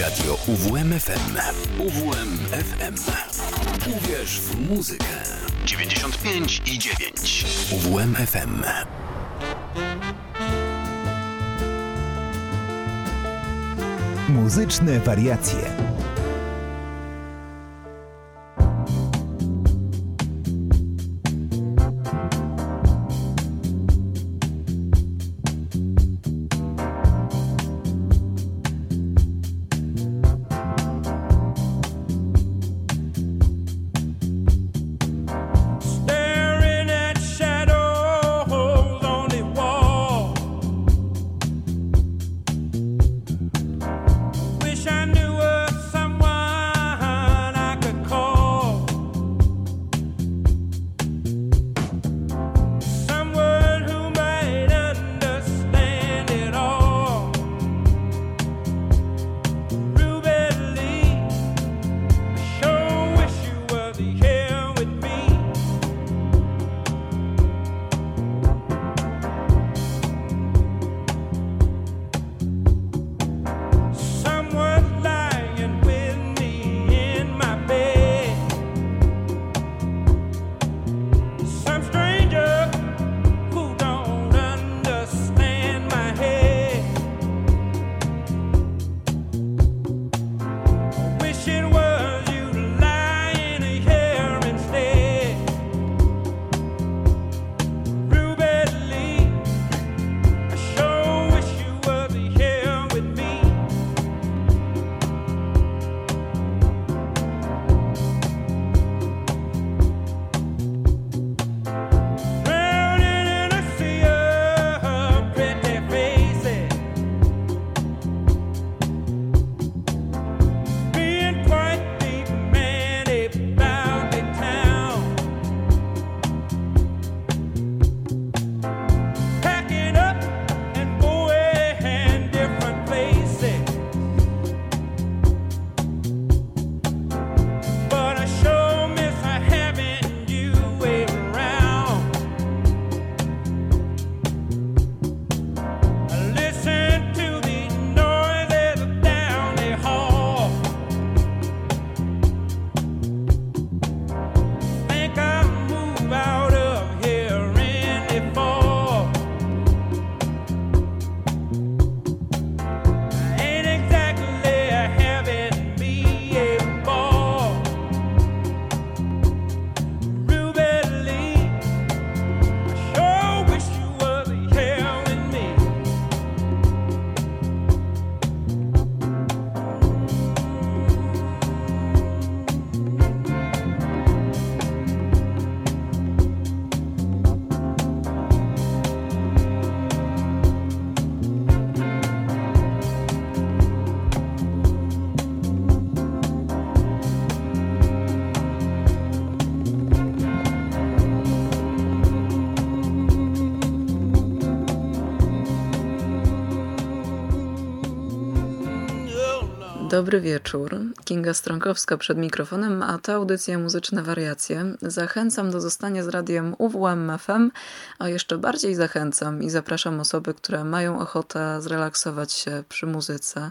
Radio UWMFM. UWMFM. Uwierz w muzykę. 95 i 9. UWMFM. Muzyczne wariacje. Dobry wieczór. Kinga Stronkowska przed mikrofonem, a to audycja Muzyczne Wariacje. Zachęcam do zostania z radiem UWM FM, a jeszcze bardziej zachęcam i zapraszam osoby, które mają ochotę zrelaksować się przy muzyce.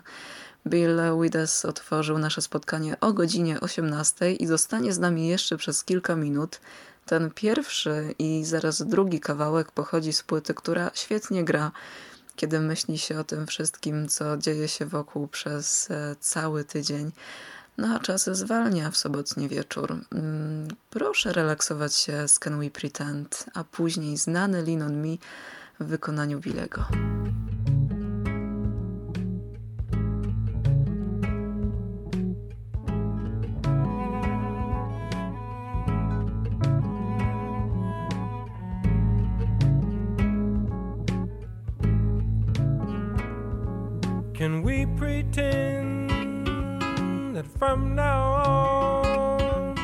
Bill Wides otworzył nasze spotkanie o godzinie 18 i zostanie z nami jeszcze przez kilka minut. Ten pierwszy i zaraz drugi kawałek pochodzi z płyty, która świetnie gra kiedy myśli się o tym wszystkim, co dzieje się wokół przez e, cały tydzień. No a czas zwalnia w sobotni wieczór. Mm, proszę relaksować się z Can We Pretend, a później znany Lean On Me w wykonaniu Bilego. Pretend that from now on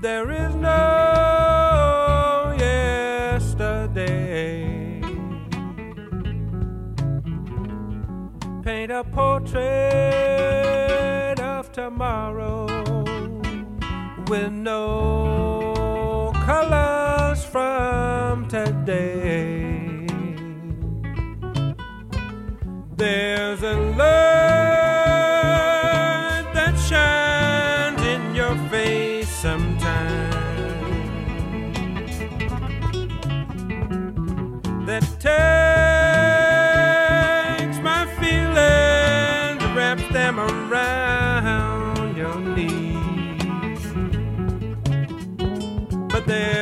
there is no yesterday? Paint a portrait of tomorrow with no colors from There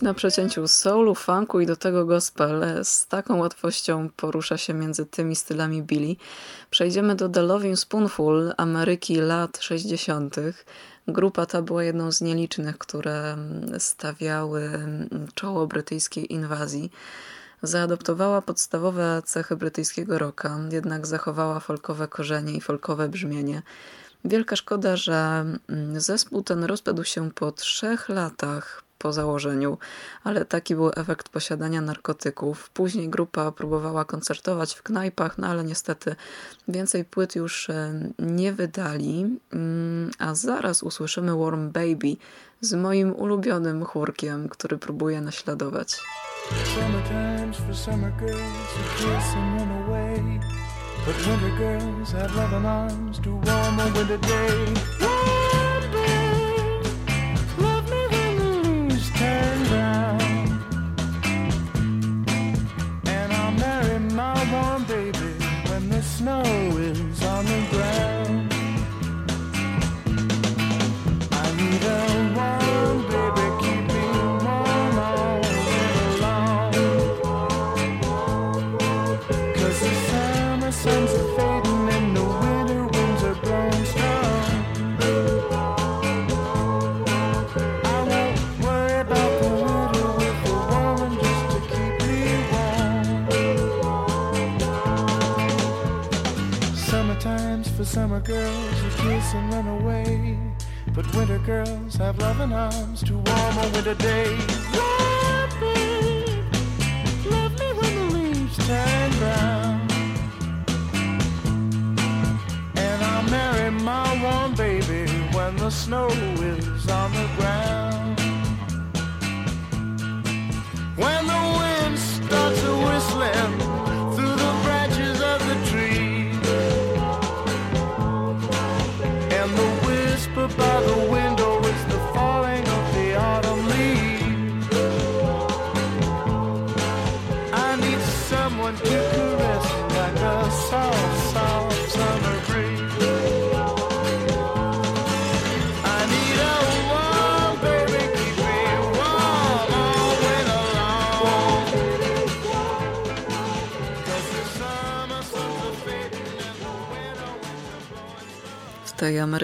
Na przecięciu soulu, funku i do tego gospel z taką łatwością porusza się między tymi stylami Billy. Przejdziemy do The Loving Spoonful Ameryki lat 60. Grupa ta była jedną z nielicznych, które stawiały czoło brytyjskiej inwazji. Zaadoptowała podstawowe cechy brytyjskiego rocka, jednak zachowała folkowe korzenie i folkowe brzmienie. Wielka szkoda, że zespół ten rozpadł się po trzech latach po założeniu, ale taki był efekt posiadania narkotyków. Później grupa próbowała koncertować w knajpach, no ale niestety więcej płyt już e, nie wydali, mm, a zaraz usłyszymy Warm Baby z moim ulubionym chórkiem, który próbuje naśladować. But winter girls have loving arms to warm a winter day.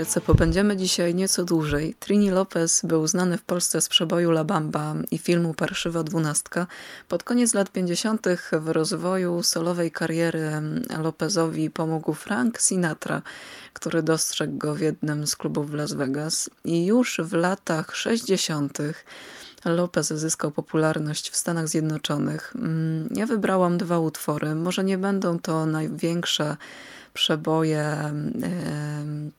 Ameryce pobędziemy dzisiaj nieco dłużej. Trini Lopez był znany w Polsce z przeboju La Bamba i filmu Parszywa Dwunastka. Pod koniec lat 50. w rozwoju solowej kariery Lopezowi pomógł Frank Sinatra, który dostrzegł go w jednym z klubów w Las Vegas. I już w latach 60. Lopez zyskał popularność w Stanach Zjednoczonych. Mm, Ja wybrałam dwa utwory. Może nie będą to największe przeboje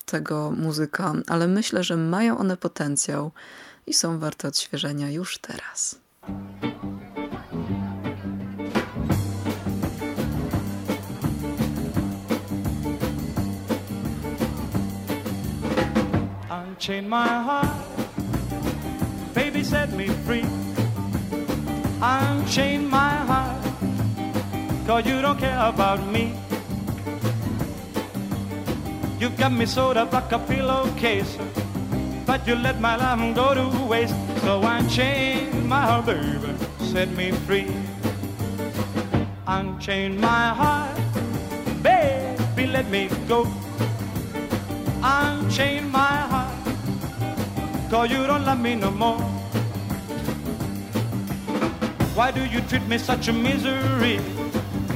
tego muzyka, ale myślę, że mają one potencjał i są warte odświeżenia już teraz. My heart, baby, set me free. Unchain my heart, cause you don't care about me. You've got me sewed up like a pillowcase, but you let my life go to waste. So unchain my heart, baby, set me free. Unchain my heart, baby, let me go. Unchain my heart, cause you don't love me no more. Why do you treat me such a misery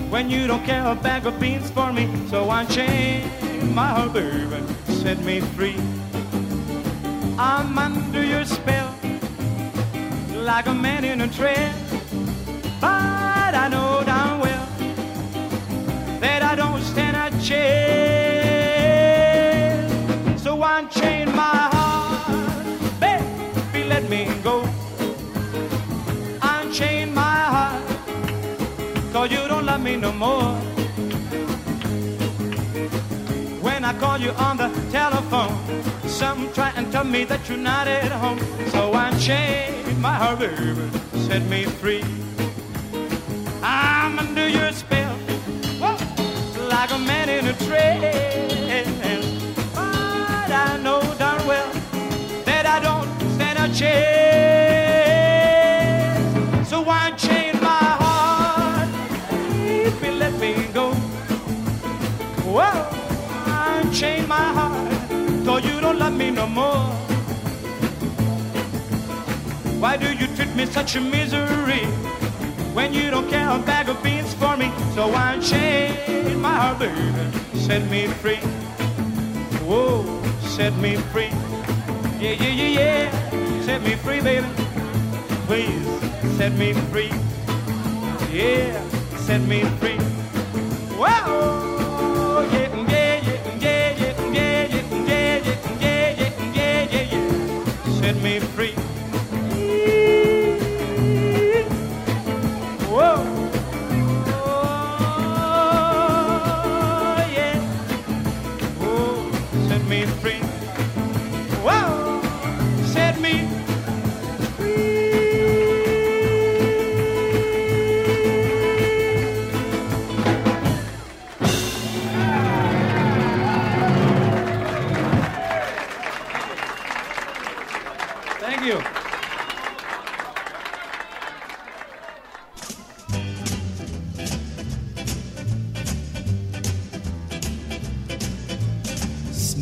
when you don't care a bag of beans for me? So unchain my baby, set me free. I'm under your spell like a man in a trance. But I know damn well that I don't stand a chance. So unchain my heart, baby, let me go. Unchain my heart, cause you don't love me no more. When I call you on the telephone, some try and tell me that you're not at home. So unchain my heart, baby, set me free. I'm under your spell, whoa, like a man in a trance. But I know darn well that I don't stand a chance. Unchain my heart, cause you don't love me no more. Why do you treat me such a misery? when you don't care a bag of beans for me. So unchain my heart, baby, set me free. Whoa, set me free. Yeah, yeah, yeah, yeah, set me free, baby. Please set me free. Yeah, set me free. Whoa, me free.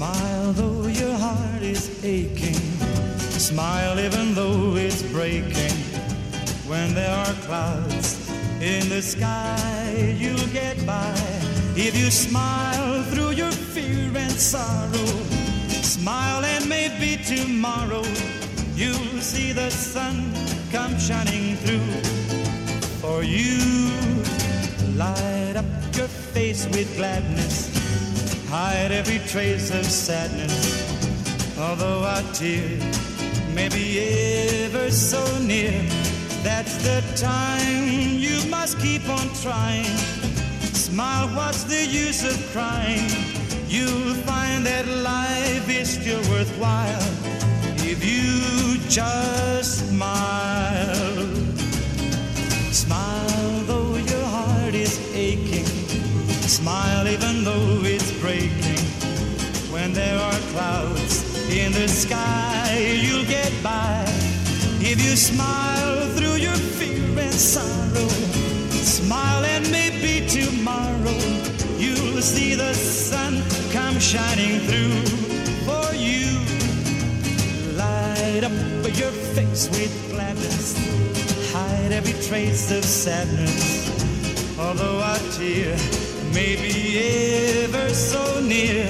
Smile though your heart is aching. Smile even though it's breaking. When there are clouds in the sky, you'll get by. If you smile through your fear and sorrow, smile and maybe tomorrow you'll see the sun come shining through. For you, light up your face with gladness hide every trace of sadness. Although our tear may be ever so near, that's the time you must keep on trying. Smile, what's the use of crying? You'll find that life is still worthwhile if you just smile. Smile though your heart is aching. Smile even though. There are clouds in the sky, you'll get by. If you smile through your fear and sorrow, smile and maybe tomorrow you'll see the sun come shining through for you. Light up your face with gladness, hide every trace of sadness. Although our tear may be ever so near,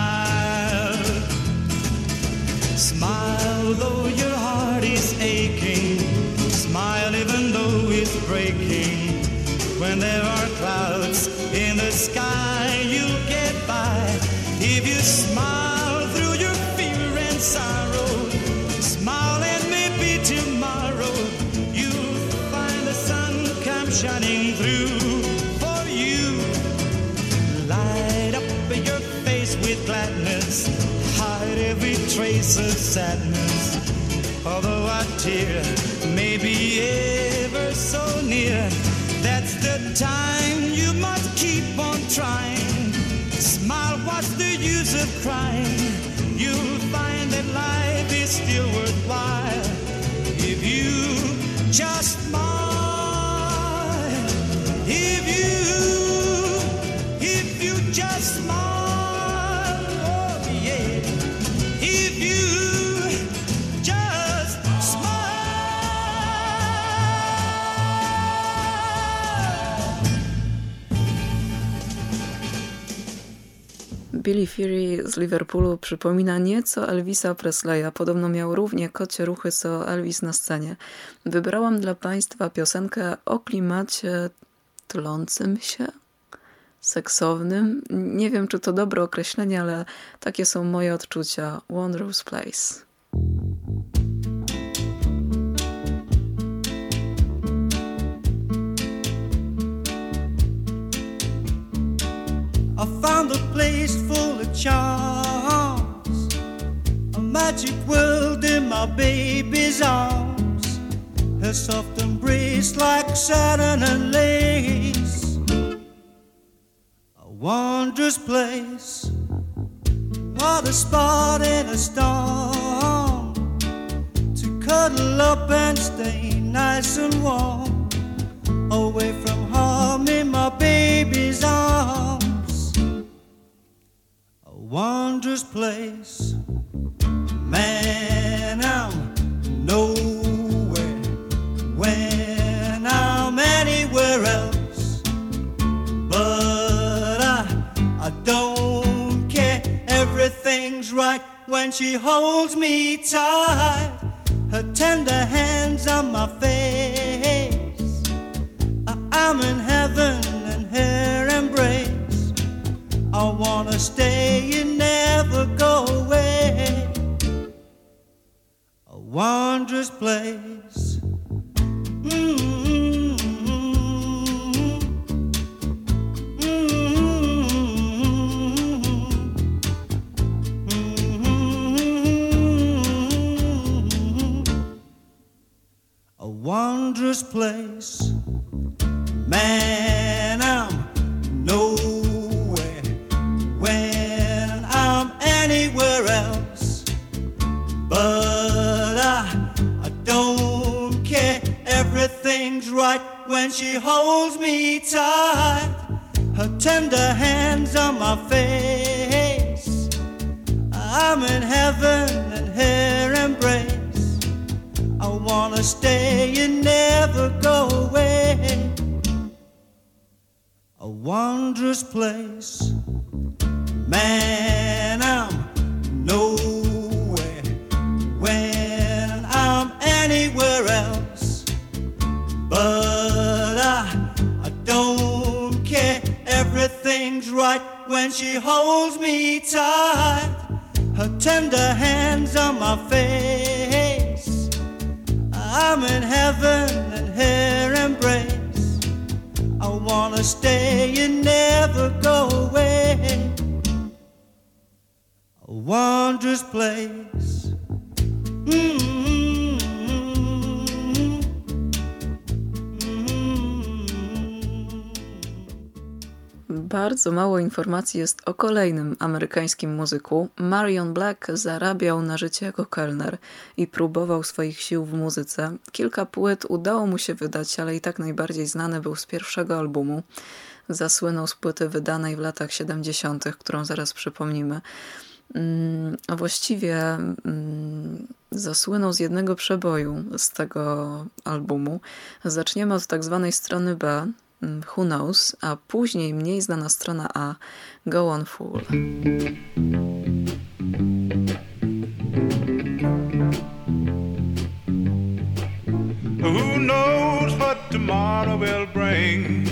Time you must keep on trying. Smile, what's the use of crying? You'll find that life is still worthwhile if you just smile. Billy Fury z Liverpoolu przypomina nieco Elvisa Presleya. Podobno miał równie kocie ruchy co Elvis na scenie. Wybrałam dla Państwa piosenkę o klimacie tlącym się, seksownym. Nie wiem, czy to dobre określenie, ale takie są moje odczucia. Wondrous Place. I found a place full of charms, a magic world in my baby's arms, her soft embrace like satin and lace, a wondrous place. What a spot in a storm. To cuddle up and stay nice and warm. Away from home in my baby's arms wondrous place. Man, I'm nowhere when I'm anywhere else. But I, I don't care. Everything's right when she holds me tight. Her tender hands on my face. I, I'm in I wanna stay and never go away. A wondrous place. Mm-hmm. A wondrous place. Man, when she holds me tight. Her tender hands on my face. I'm in heaven and her embrace. I wanna stay and never go away. A wondrous place. Man, when she holds me tight. Her tender hands on my face. I'm in heaven and her embrace. I wanna stay and never go away a wondrous place. Mm-hmm. Bardzo mało informacji jest o kolejnym amerykańskim muzyku. Marion Black zarabiał na życie jako kelner i próbował swoich sił w muzyce. Kilka płyt udało mu się wydać, ale i tak najbardziej znany był z pierwszego albumu. Zasłynął z płyty wydanej w latach 70., którą zaraz przypomnimy. Mm, a właściwie mm, zasłynął z jednego przeboju z tego albumu. Zaczniemy od tak zwanej strony B, mm, Who Knows, a później mniej znana strona A, Go On Fool. Who knows what tomorrow will bring?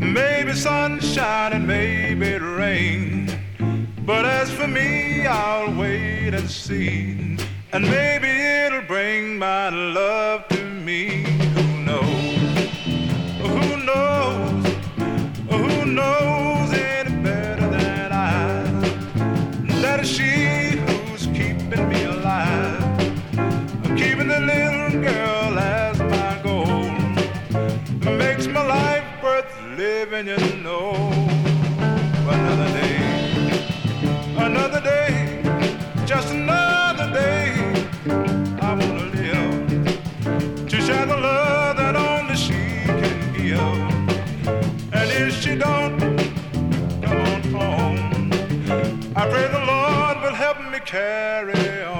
Maybe sunshine and maybe rain. But as for me, I'll wait and see. And maybe it'll bring my love to me. Living, you know. Another day another day, just another day. I wanna live to share the love that only she can give. And if she don't, come on home. I pray the Lord will help me carry on.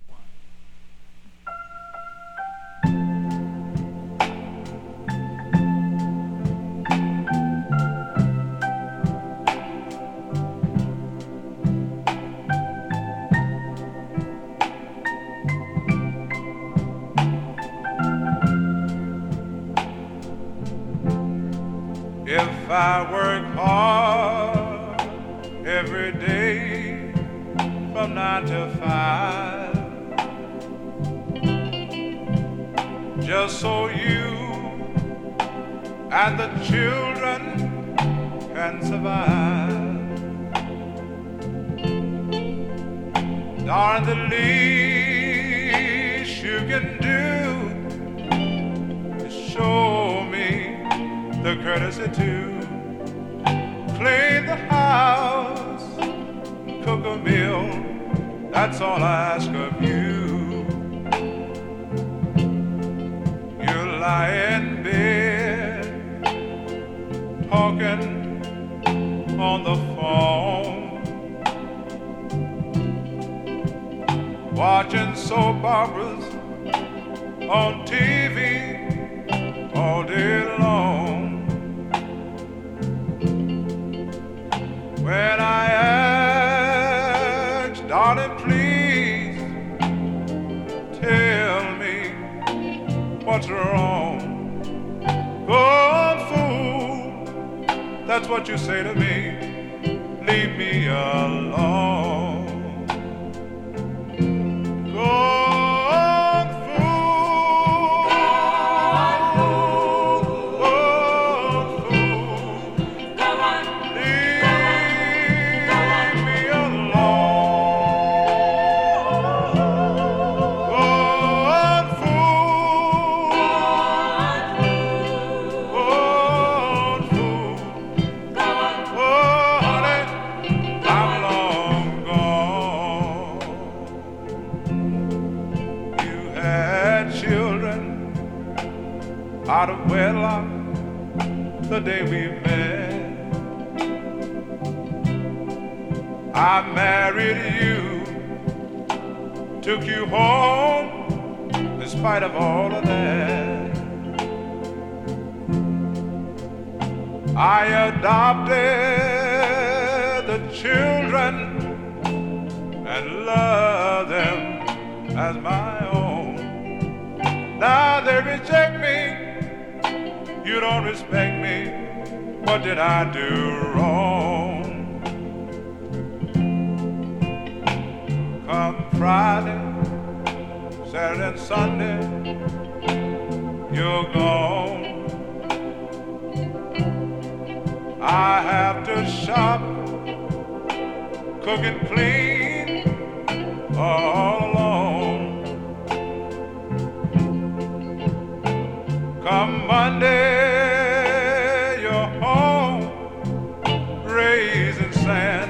Leave me alone. Spite of all of that. I adopted the children and love them as my own. Now they reject me, you don't respect me. What did I do wrong? Come Friday, Saturday, and Sunday, you're gone. I have to shop, cook and clean all alone. Come Monday, you're home, raising sand,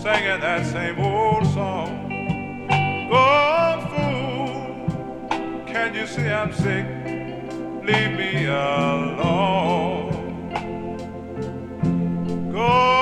singing that same old song. Can you see I'm sick? Leave me alone. Go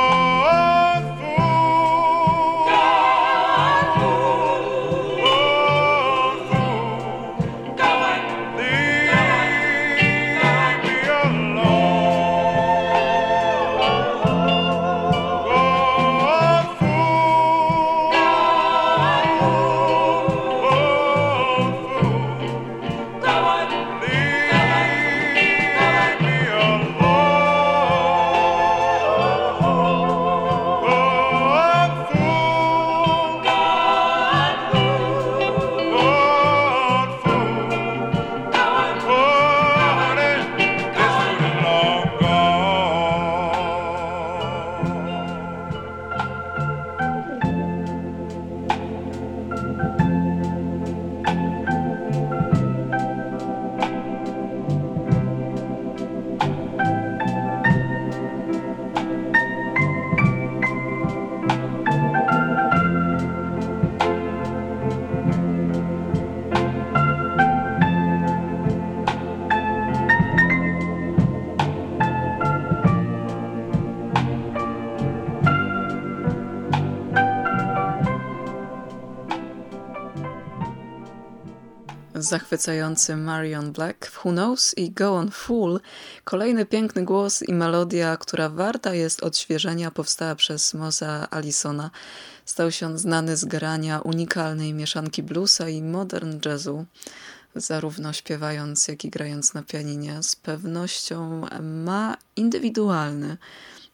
zachwycający Marion Black w Who Knows i Go On Fool. Kolejny piękny głos i melodia, która warta jest odświeżenia, powstała przez Moza Allisona. Stał się on znany z grania unikalnej mieszanki bluesa i modern jazzu zarówno śpiewając, jak i grając na pianinie, z pewnością ma indywidualny,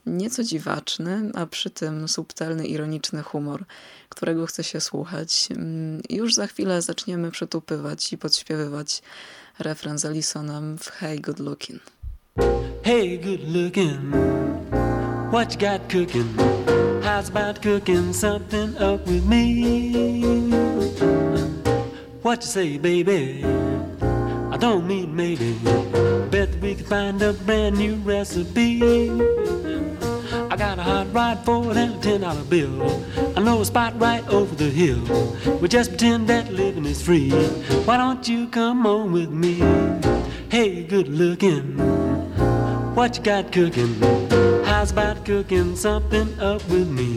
nieco dziwaczny, a przy tym subtelny, ironiczny humor, którego chce się słuchać. Mm, już za chwilę zaczniemy przytupywać i podśpiewywać refren z Allisonem w Hey Good Looking. Hey good looking, what you got cooking? How's about cooking something up with me? What you say, baby? Don't mean maybe. Bet we could find a brand new recipe. I got a hot rod for a ten dollar bill. I know a spot right over the hill. We just pretend that living is free. Why don't you come on with me? Hey, good looking. What you got cooking? How's about cooking something up with me?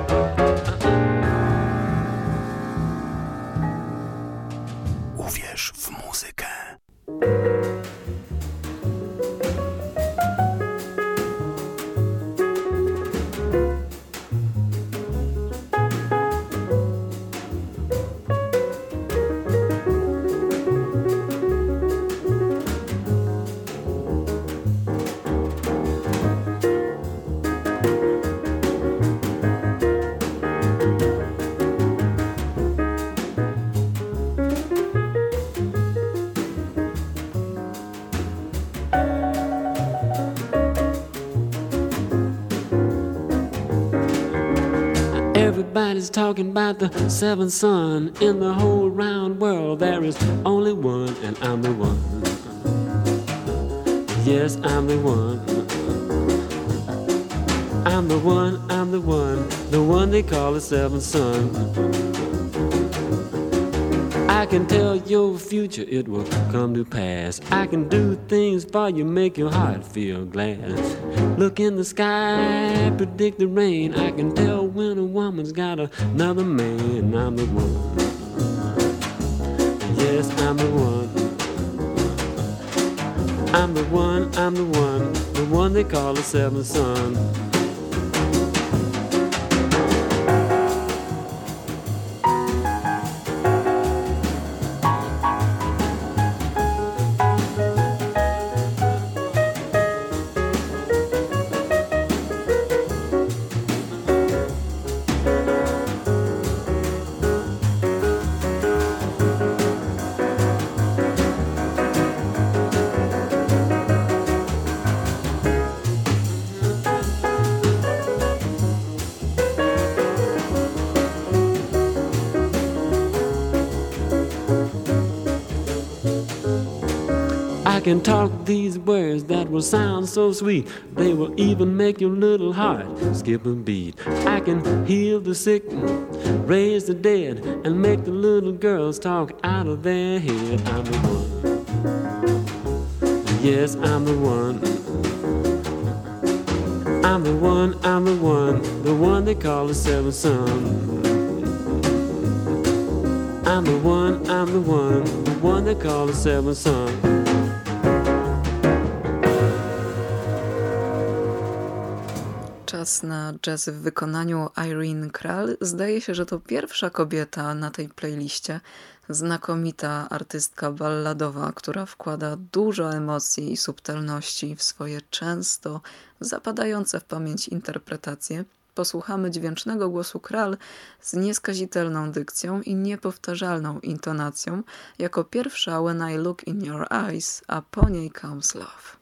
talking about the seventh son in the whole round world. There is only one, and I'm the one. Yes, I'm the one. I'm the one, I'm the one, the one they call the seventh son. I can tell your future, it will come to pass. I can do things for you, make your heart feel glad. Look in the sky, predict the rain. I can tell when woman's got another man. I'm the one. Yes, I'm the one. I'm the one, I'm the one, the one they call the seventh son. Can talk these words that will sound so sweet. They will even make your little heart skip a beat. I can heal the sick, raise the dead, and make the little girls talk out of their head. I'm the one. Yes, I'm the one. I'm the one, I'm the one, the one they call the seventh son. I'm the one, I'm the one, the one they call the seventh son. Czas na jazz w wykonaniu Irene Kral. Zdaje się, że to pierwsza kobieta na tej playliście. Znakomita artystka balladowa, która wkłada dużo emocji i subtelności w swoje często zapadające w pamięć interpretacje. Posłuchamy dźwięcznego głosu Kral z nieskazitelną dykcją i niepowtarzalną intonacją, jako pierwsza When I Look in Your Eyes, a po niej Comes Love.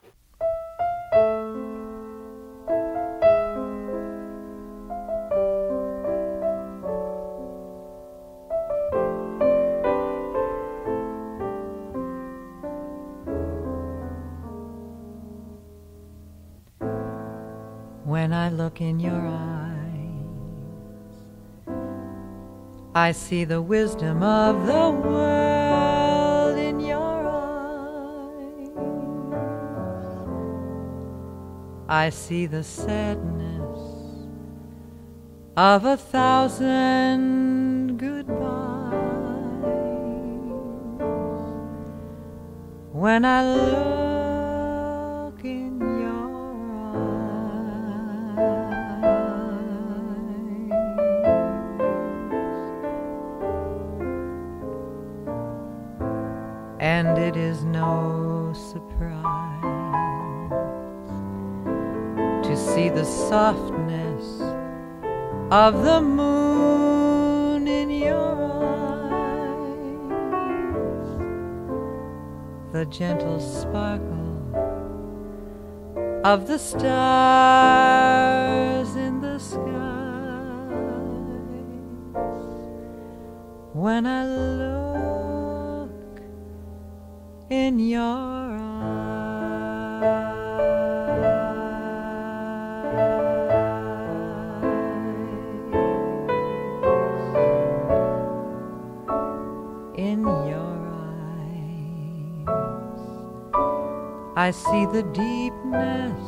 When I look in your eyes, I see the wisdom of the world in your eyes. I see the sadness of a thousand goodbyes. When I look and it is no surprise to see the softness of the moon in your eyes, the gentle sparkle of the stars I see the deepness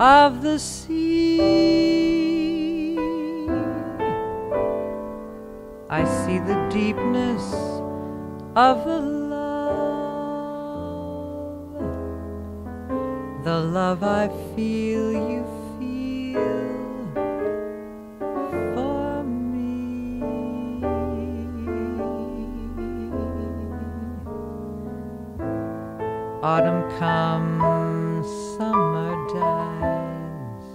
of the sea. I see the deepness of the love, the love I feel Comes, summer dies.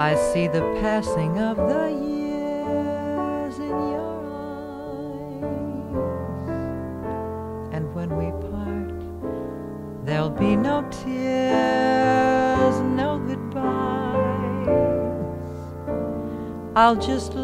I see the passing of the years in your eyes. And when we part, there'll be no tears, no goodbyes. I'll just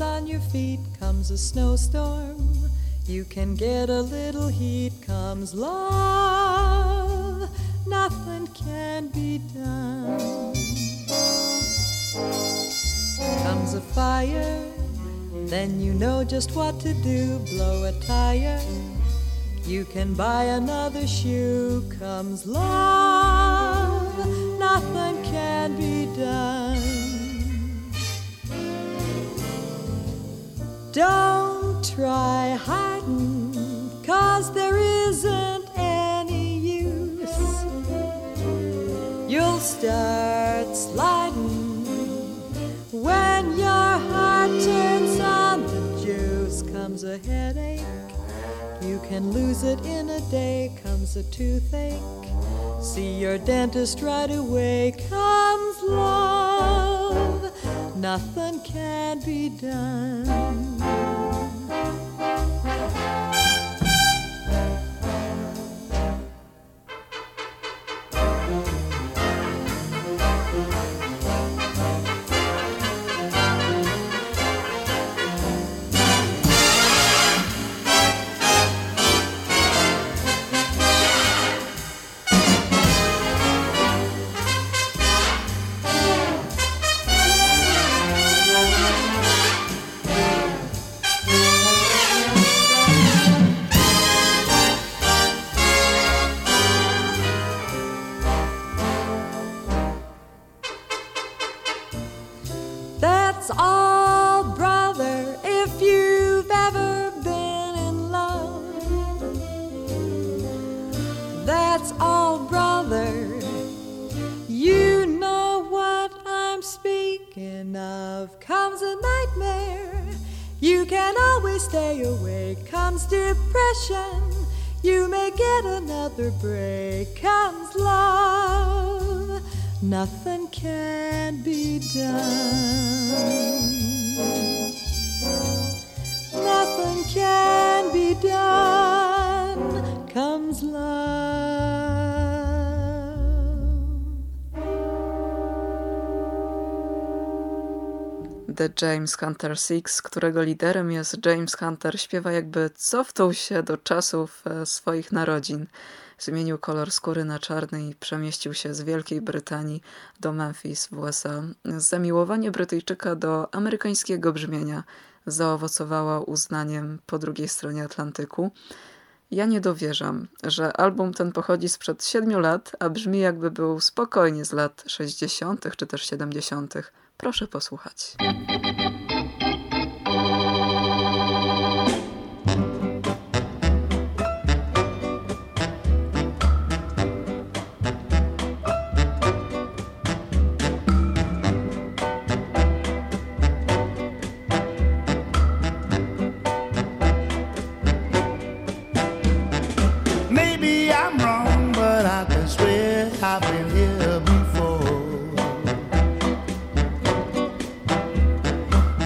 on your feet. Comes a snowstorm, you can get a little heat. Comes love, nothing can be done. Comes a fire, then you know just what to do. Blow a tire, you can buy another shoe. Comes love, nothing can be done. Don't try hiding, cause there isn't any use. You'll start sliding when your heart turns on the juice. Comes a headache, you can lose it in a day. Comes a toothache, see your dentist right away. Comes love, nothing can be done. Another break. Comes love. Nothing can be done. Nothing can be done. The James Hunter Six, którego liderem jest James Hunter, śpiewa jakby cofnął się do czasów e, swoich narodzin. Zmienił kolor skóry na czarny i przemieścił się z Wielkiej Brytanii do Memphis w USA. Zamiłowanie Brytyjczyka do amerykańskiego brzmienia zaowocowało uznaniem po drugiej stronie Atlantyku. Ja nie dowierzam, że album ten pochodzi sprzed siedmiu lat, a brzmi jakby był spokojnie z lat 60. czy też 70. Proszę posłuchać.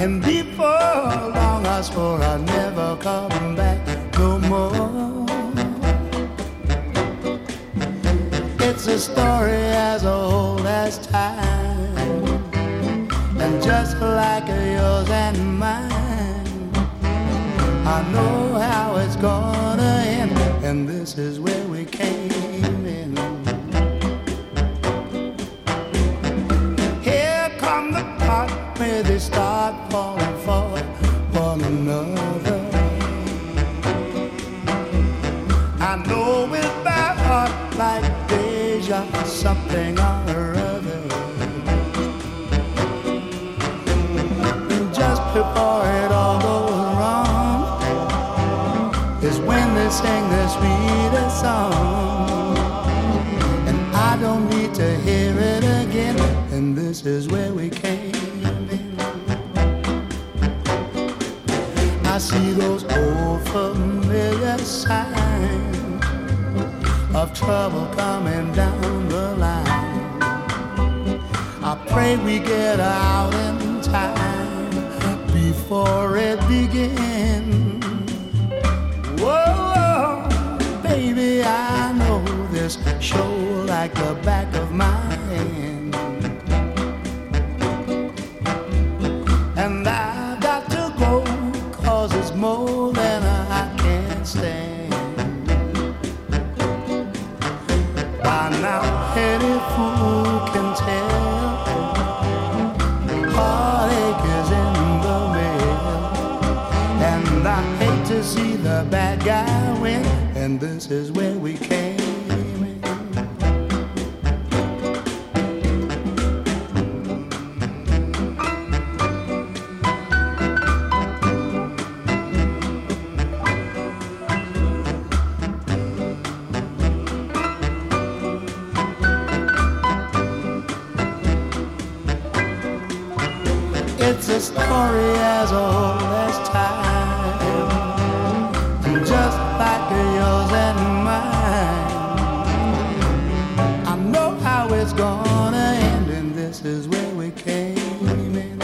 And before long, I swore I'd never come back no more. It's a story as old as time, and just like yours and mine. I know how it's gonna end, and this is where we came something or other. And just before it all goes wrong is when they sing the sweetest song. And I don't need to hear it again. And this is where we came in. I see those old familiar signs of trouble coming down pray we get out in time before it begins. Whoa, baby, I know this show like the back this is where we came in. It's a story as old as time, yours and mine. I know how it's gonna end, and this is where we came in.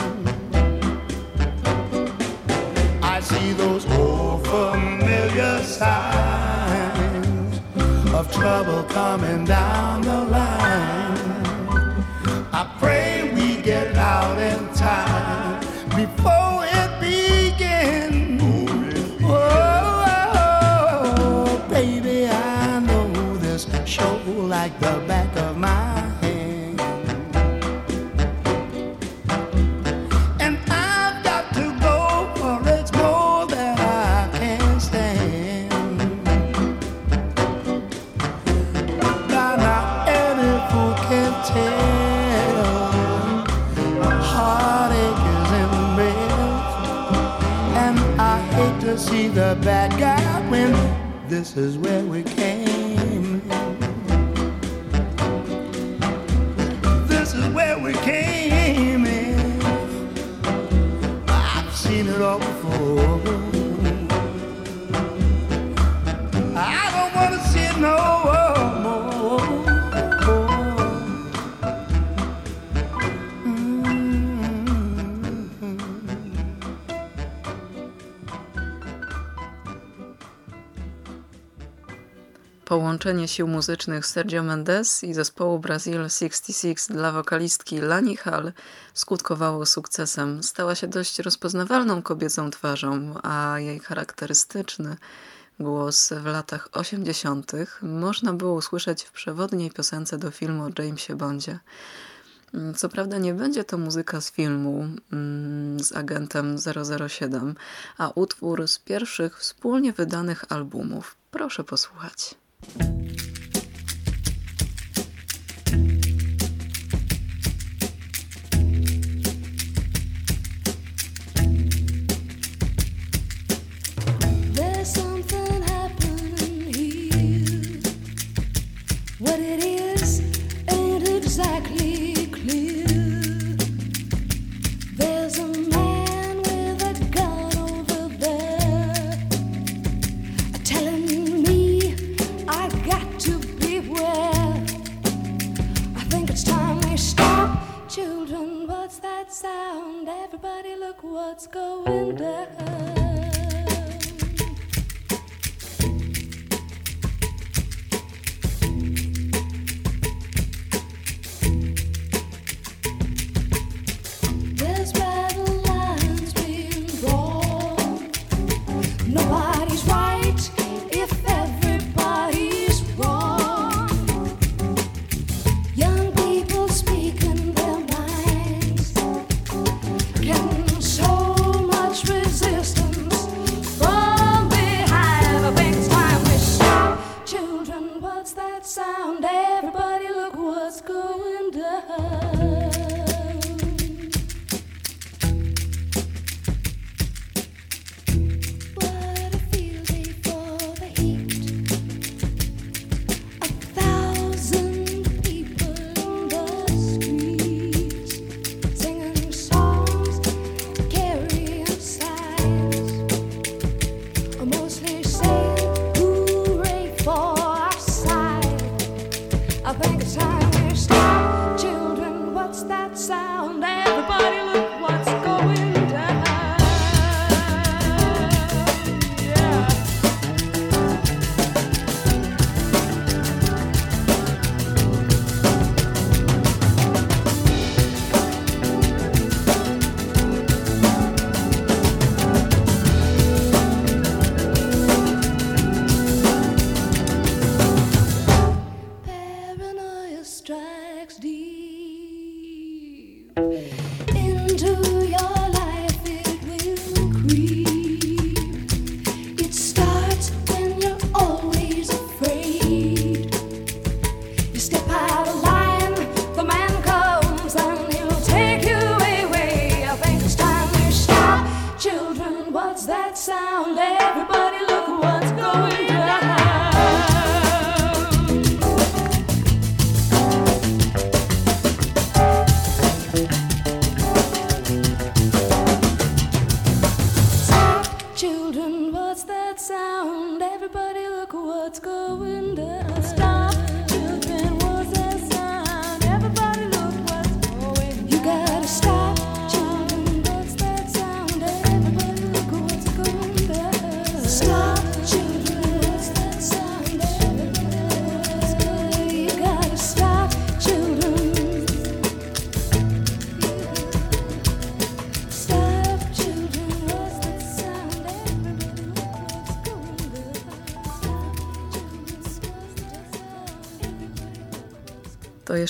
I see those old familiar signs of trouble coming down the line. Is where we Połączenie sił muzycznych Sergio Mendes i zespołu Brazil 66 dla wokalistki Lani Hall skutkowało sukcesem. Stała się dość rozpoznawalną kobiecą twarzą, a jej charakterystyczny głos w latach 80. można było usłyszeć w przewodniej piosence do filmu o Jamesie Bondzie. Co prawda nie będzie to muzyka z filmu mm, z agentem 007, a utwór z pierwszych wspólnie wydanych albumów. Proszę posłuchać. There's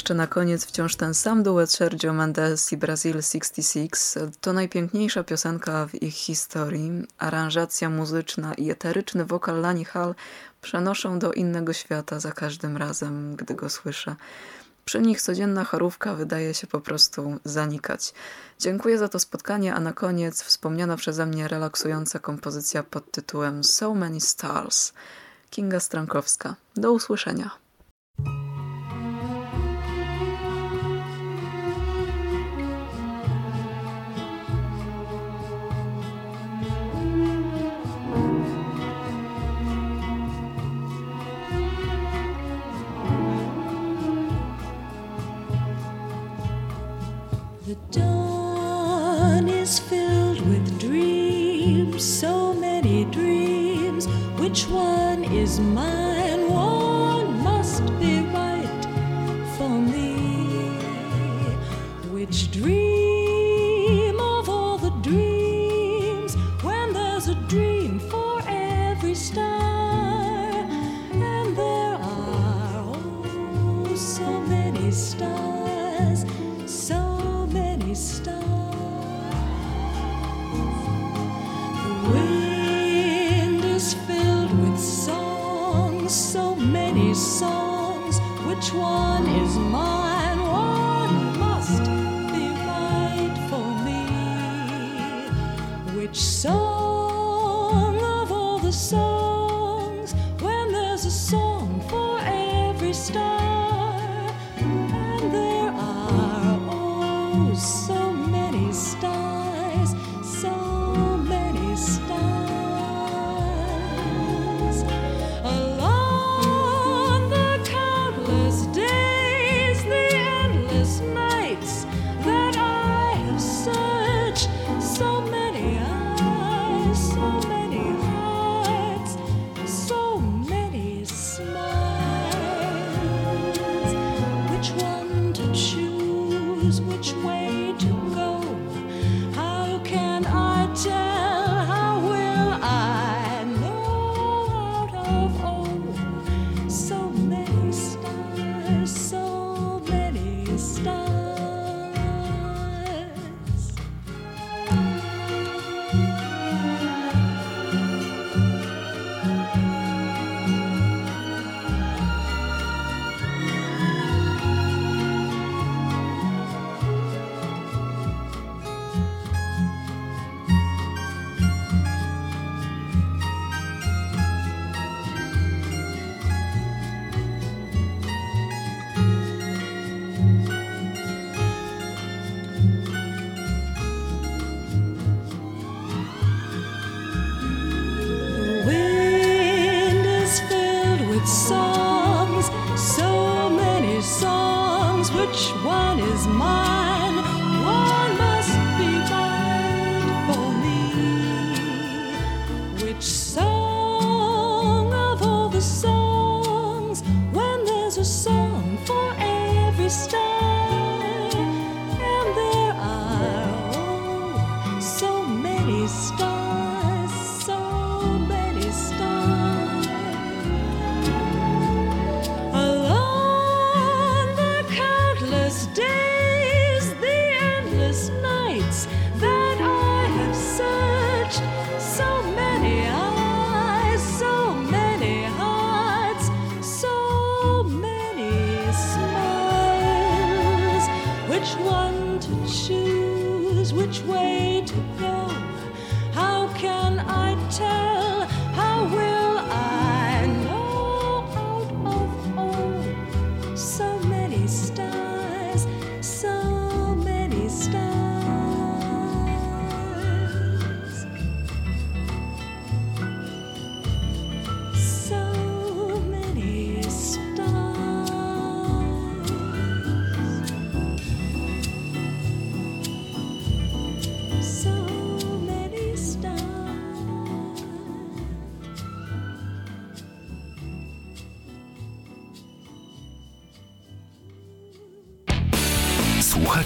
jeszcze na koniec wciąż ten sam duet Sergio Mendes i Brazil 66. To najpiękniejsza piosenka w ich historii. Aranżacja muzyczna i eteryczny wokal Lani Hall przenoszą do innego świata za każdym razem, gdy go słyszę. Przy nich codzienna chorówka wydaje się po prostu zanikać. Dziękuję za to spotkanie, a na koniec wspomniana przeze mnie relaksująca kompozycja pod tytułem So Many Stars. Kinga Strankowska. Do usłyszenia. filled with dreams, so many dreams. Which one is mine? One must be right for me. Which dream? songs, so many songs, which one is mine?